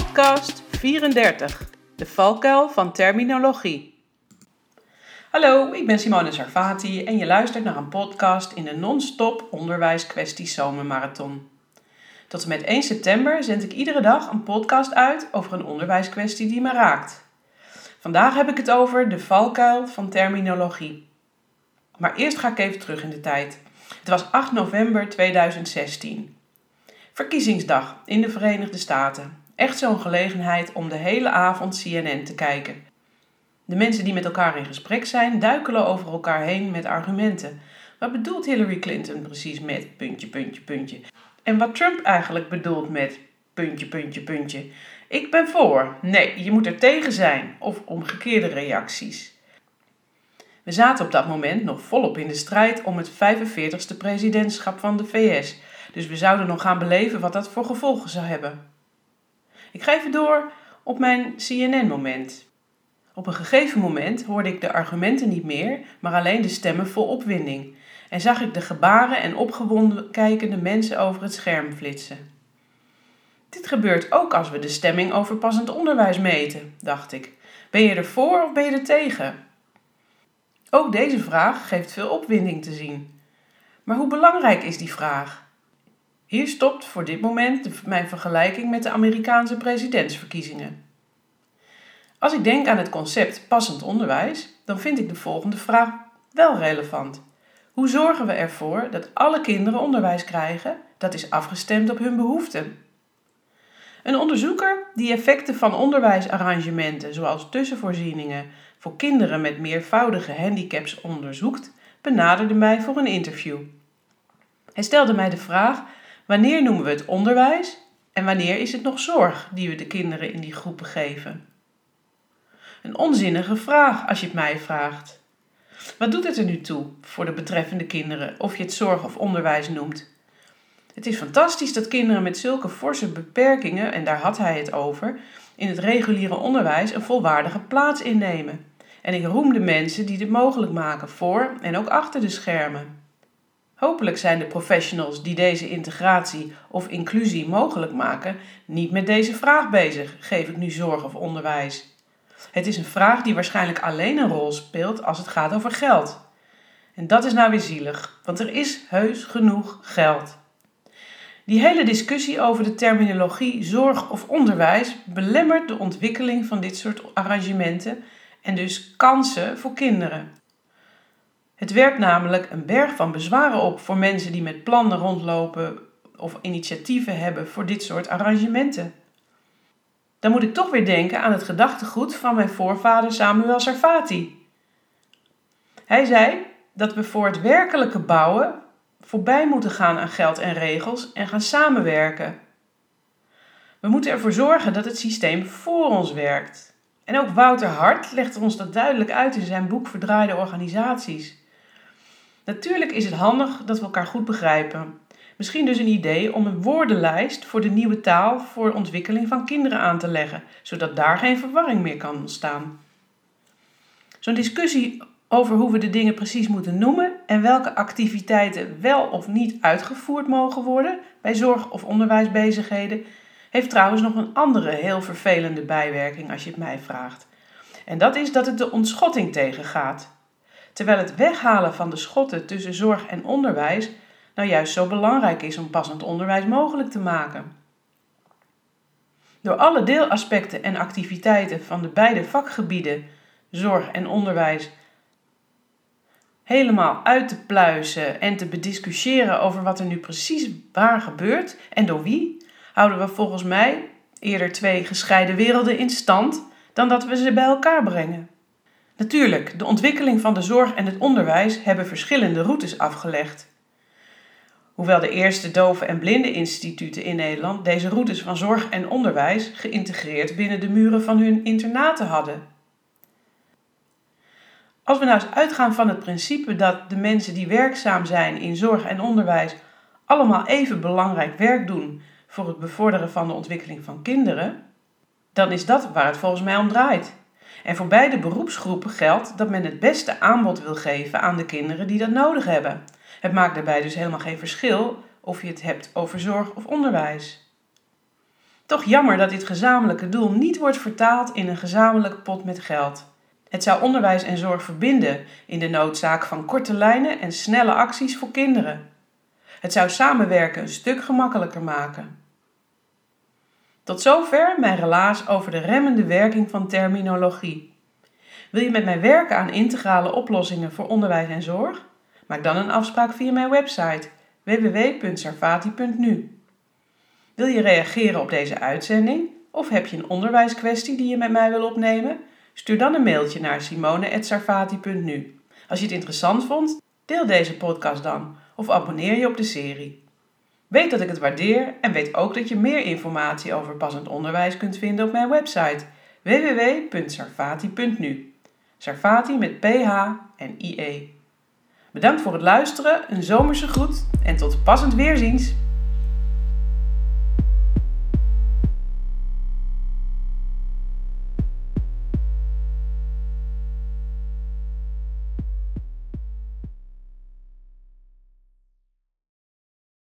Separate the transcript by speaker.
Speaker 1: 34. De valkuil van terminologie. Hallo, ik ben Simone Sarvati en je luistert naar een podcast in de non-stop onderwijskwesties zomermarathon. Tot en met 1 september zend ik iedere dag een podcast uit over een onderwijskwestie die me raakt. Vandaag heb ik het over de valkuil van terminologie. Maar eerst ga ik even terug in de tijd. Het was 8 november 2016. Verkiezingsdag in de Verenigde Staten. Echt zo'n gelegenheid om de hele avond CNN te kijken. De mensen die met elkaar in gesprek zijn, duikelen over elkaar heen met argumenten. Wat bedoelt Hillary Clinton precies met puntje, puntje, puntje? En wat Trump eigenlijk bedoelt met puntje, puntje, puntje? Ik ben voor. Nee, je moet er tegen zijn. Of omgekeerde reacties. We zaten op dat moment nog volop in de strijd om het 45ste presidentschap van de VS. Dus we zouden nog gaan beleven wat dat voor gevolgen zou hebben. Ik ga even door op mijn CNN-moment. Op een gegeven moment hoorde ik de argumenten niet meer, maar alleen de stemmen vol opwinding. En zag ik de gebaren en opgewonden kijkende mensen over het scherm flitsen. Dit gebeurt ook als we de stemming over passend onderwijs meten, dacht ik. Ben je er voor of ben je er tegen? Ook deze vraag geeft veel opwinding te zien. Maar hoe belangrijk is die vraag? Hier stopt voor dit moment mijn vergelijking met de Amerikaanse presidentsverkiezingen. Als ik denk aan het concept passend onderwijs, dan vind ik de volgende vraag wel relevant. Hoe zorgen we ervoor dat alle kinderen onderwijs krijgen dat is afgestemd op hun behoeften? Een onderzoeker die effecten van onderwijsarrangementen, zoals tussenvoorzieningen, voor kinderen met meervoudige handicaps onderzoekt, benaderde mij voor een interview. Hij stelde mij de vraag: wanneer noemen we het onderwijs en wanneer is het nog zorg die we de kinderen in die groepen geven? Een onzinnige vraag als je het mij vraagt. Wat doet het er nu toe voor de betreffende kinderen of je het zorg of onderwijs noemt? Het is fantastisch dat kinderen met zulke forse beperkingen, en daar had hij het over, in het reguliere onderwijs een volwaardige plaats innemen. En ik roem de mensen die dit mogelijk maken voor en ook achter de schermen. Hopelijk zijn de professionals die deze integratie of inclusie mogelijk maken niet met deze vraag bezig: geef ik nu zorg of onderwijs? Het is een vraag die waarschijnlijk alleen een rol speelt als het gaat over geld. En dat is nou weer zielig, want er is heus genoeg geld. Die hele discussie over de terminologie zorg of onderwijs belemmert de ontwikkeling van dit soort arrangementen en dus kansen voor kinderen. Het werpt namelijk een berg van bezwaren op voor mensen die met plannen rondlopen of initiatieven hebben voor dit soort arrangementen. Dan moet ik toch weer denken aan het gedachtegoed van mijn voorvader Samuel Sarfati. Hij zei dat we voor het werkelijke bouwen voorbij moeten gaan aan geld en regels en gaan samenwerken. We moeten ervoor zorgen dat het systeem voor ons werkt. En ook Wouter Hart legt ons dat duidelijk uit in zijn boek Verdraaide organisaties. Natuurlijk is het handig dat we elkaar goed begrijpen. Misschien dus een idee om een woordenlijst voor de nieuwe taal voor ontwikkeling van kinderen aan te leggen, zodat daar geen verwarring meer kan ontstaan. Zo'n discussie over hoe we de dingen precies moeten noemen en welke activiteiten wel of niet uitgevoerd mogen worden bij zorg- of onderwijsbezigheden, heeft trouwens nog een andere heel vervelende bijwerking als je het mij vraagt. En dat is dat het de ontschotting tegengaat. Terwijl het weghalen van de schotten tussen zorg en onderwijs nou juist zo belangrijk is om passend onderwijs mogelijk te maken. Door alle deelaspecten en activiteiten van de beide vakgebieden, zorg en onderwijs, helemaal uit te pluizen en te bediscussiëren over wat er nu precies waar gebeurt en door wie, houden we volgens mij eerder twee gescheiden werelden in stand dan dat we ze bij elkaar brengen. Natuurlijk, de ontwikkeling van de zorg en het onderwijs hebben verschillende routes afgelegd. Hoewel de eerste dove- en blinde instituten in Nederland deze routes van zorg en onderwijs geïntegreerd binnen de muren van hun internaten hadden. Als we nou eens uitgaan van het principe dat de mensen die werkzaam zijn in zorg en onderwijs allemaal even belangrijk werk doen voor het bevorderen van de ontwikkeling van kinderen, dan is dat waar het volgens mij om draait. En voor beide beroepsgroepen geldt dat men het beste aanbod wil geven aan de kinderen die dat nodig hebben. Het maakt daarbij dus helemaal geen verschil of je het hebt over zorg of onderwijs. Toch jammer dat dit gezamenlijke doel niet wordt vertaald in een gezamenlijk pot met geld. Het zou onderwijs en zorg verbinden in de noodzaak van korte lijnen en snelle acties voor kinderen. Het zou samenwerken een stuk gemakkelijker maken. Tot zover mijn relaas over de remmende werking van terminologie. Wil je met mij werken aan integrale oplossingen voor onderwijs en zorg? Maak dan een afspraak via mijn website www.sarfati.nu. Wil je reageren op deze uitzending of heb je een onderwijskwestie die je met mij wil opnemen? Stuur dan een mailtje naar simone.sarfati.nu. Als je het interessant vond, deel deze podcast dan of abonneer je op de serie. Weet dat ik het waardeer en weet ook dat je meer informatie over passend onderwijs kunt vinden op mijn website www.sarfati.nu. Sarfati met PH en IE. Bedankt voor het luisteren, een zomerse groet en tot passend weerziens!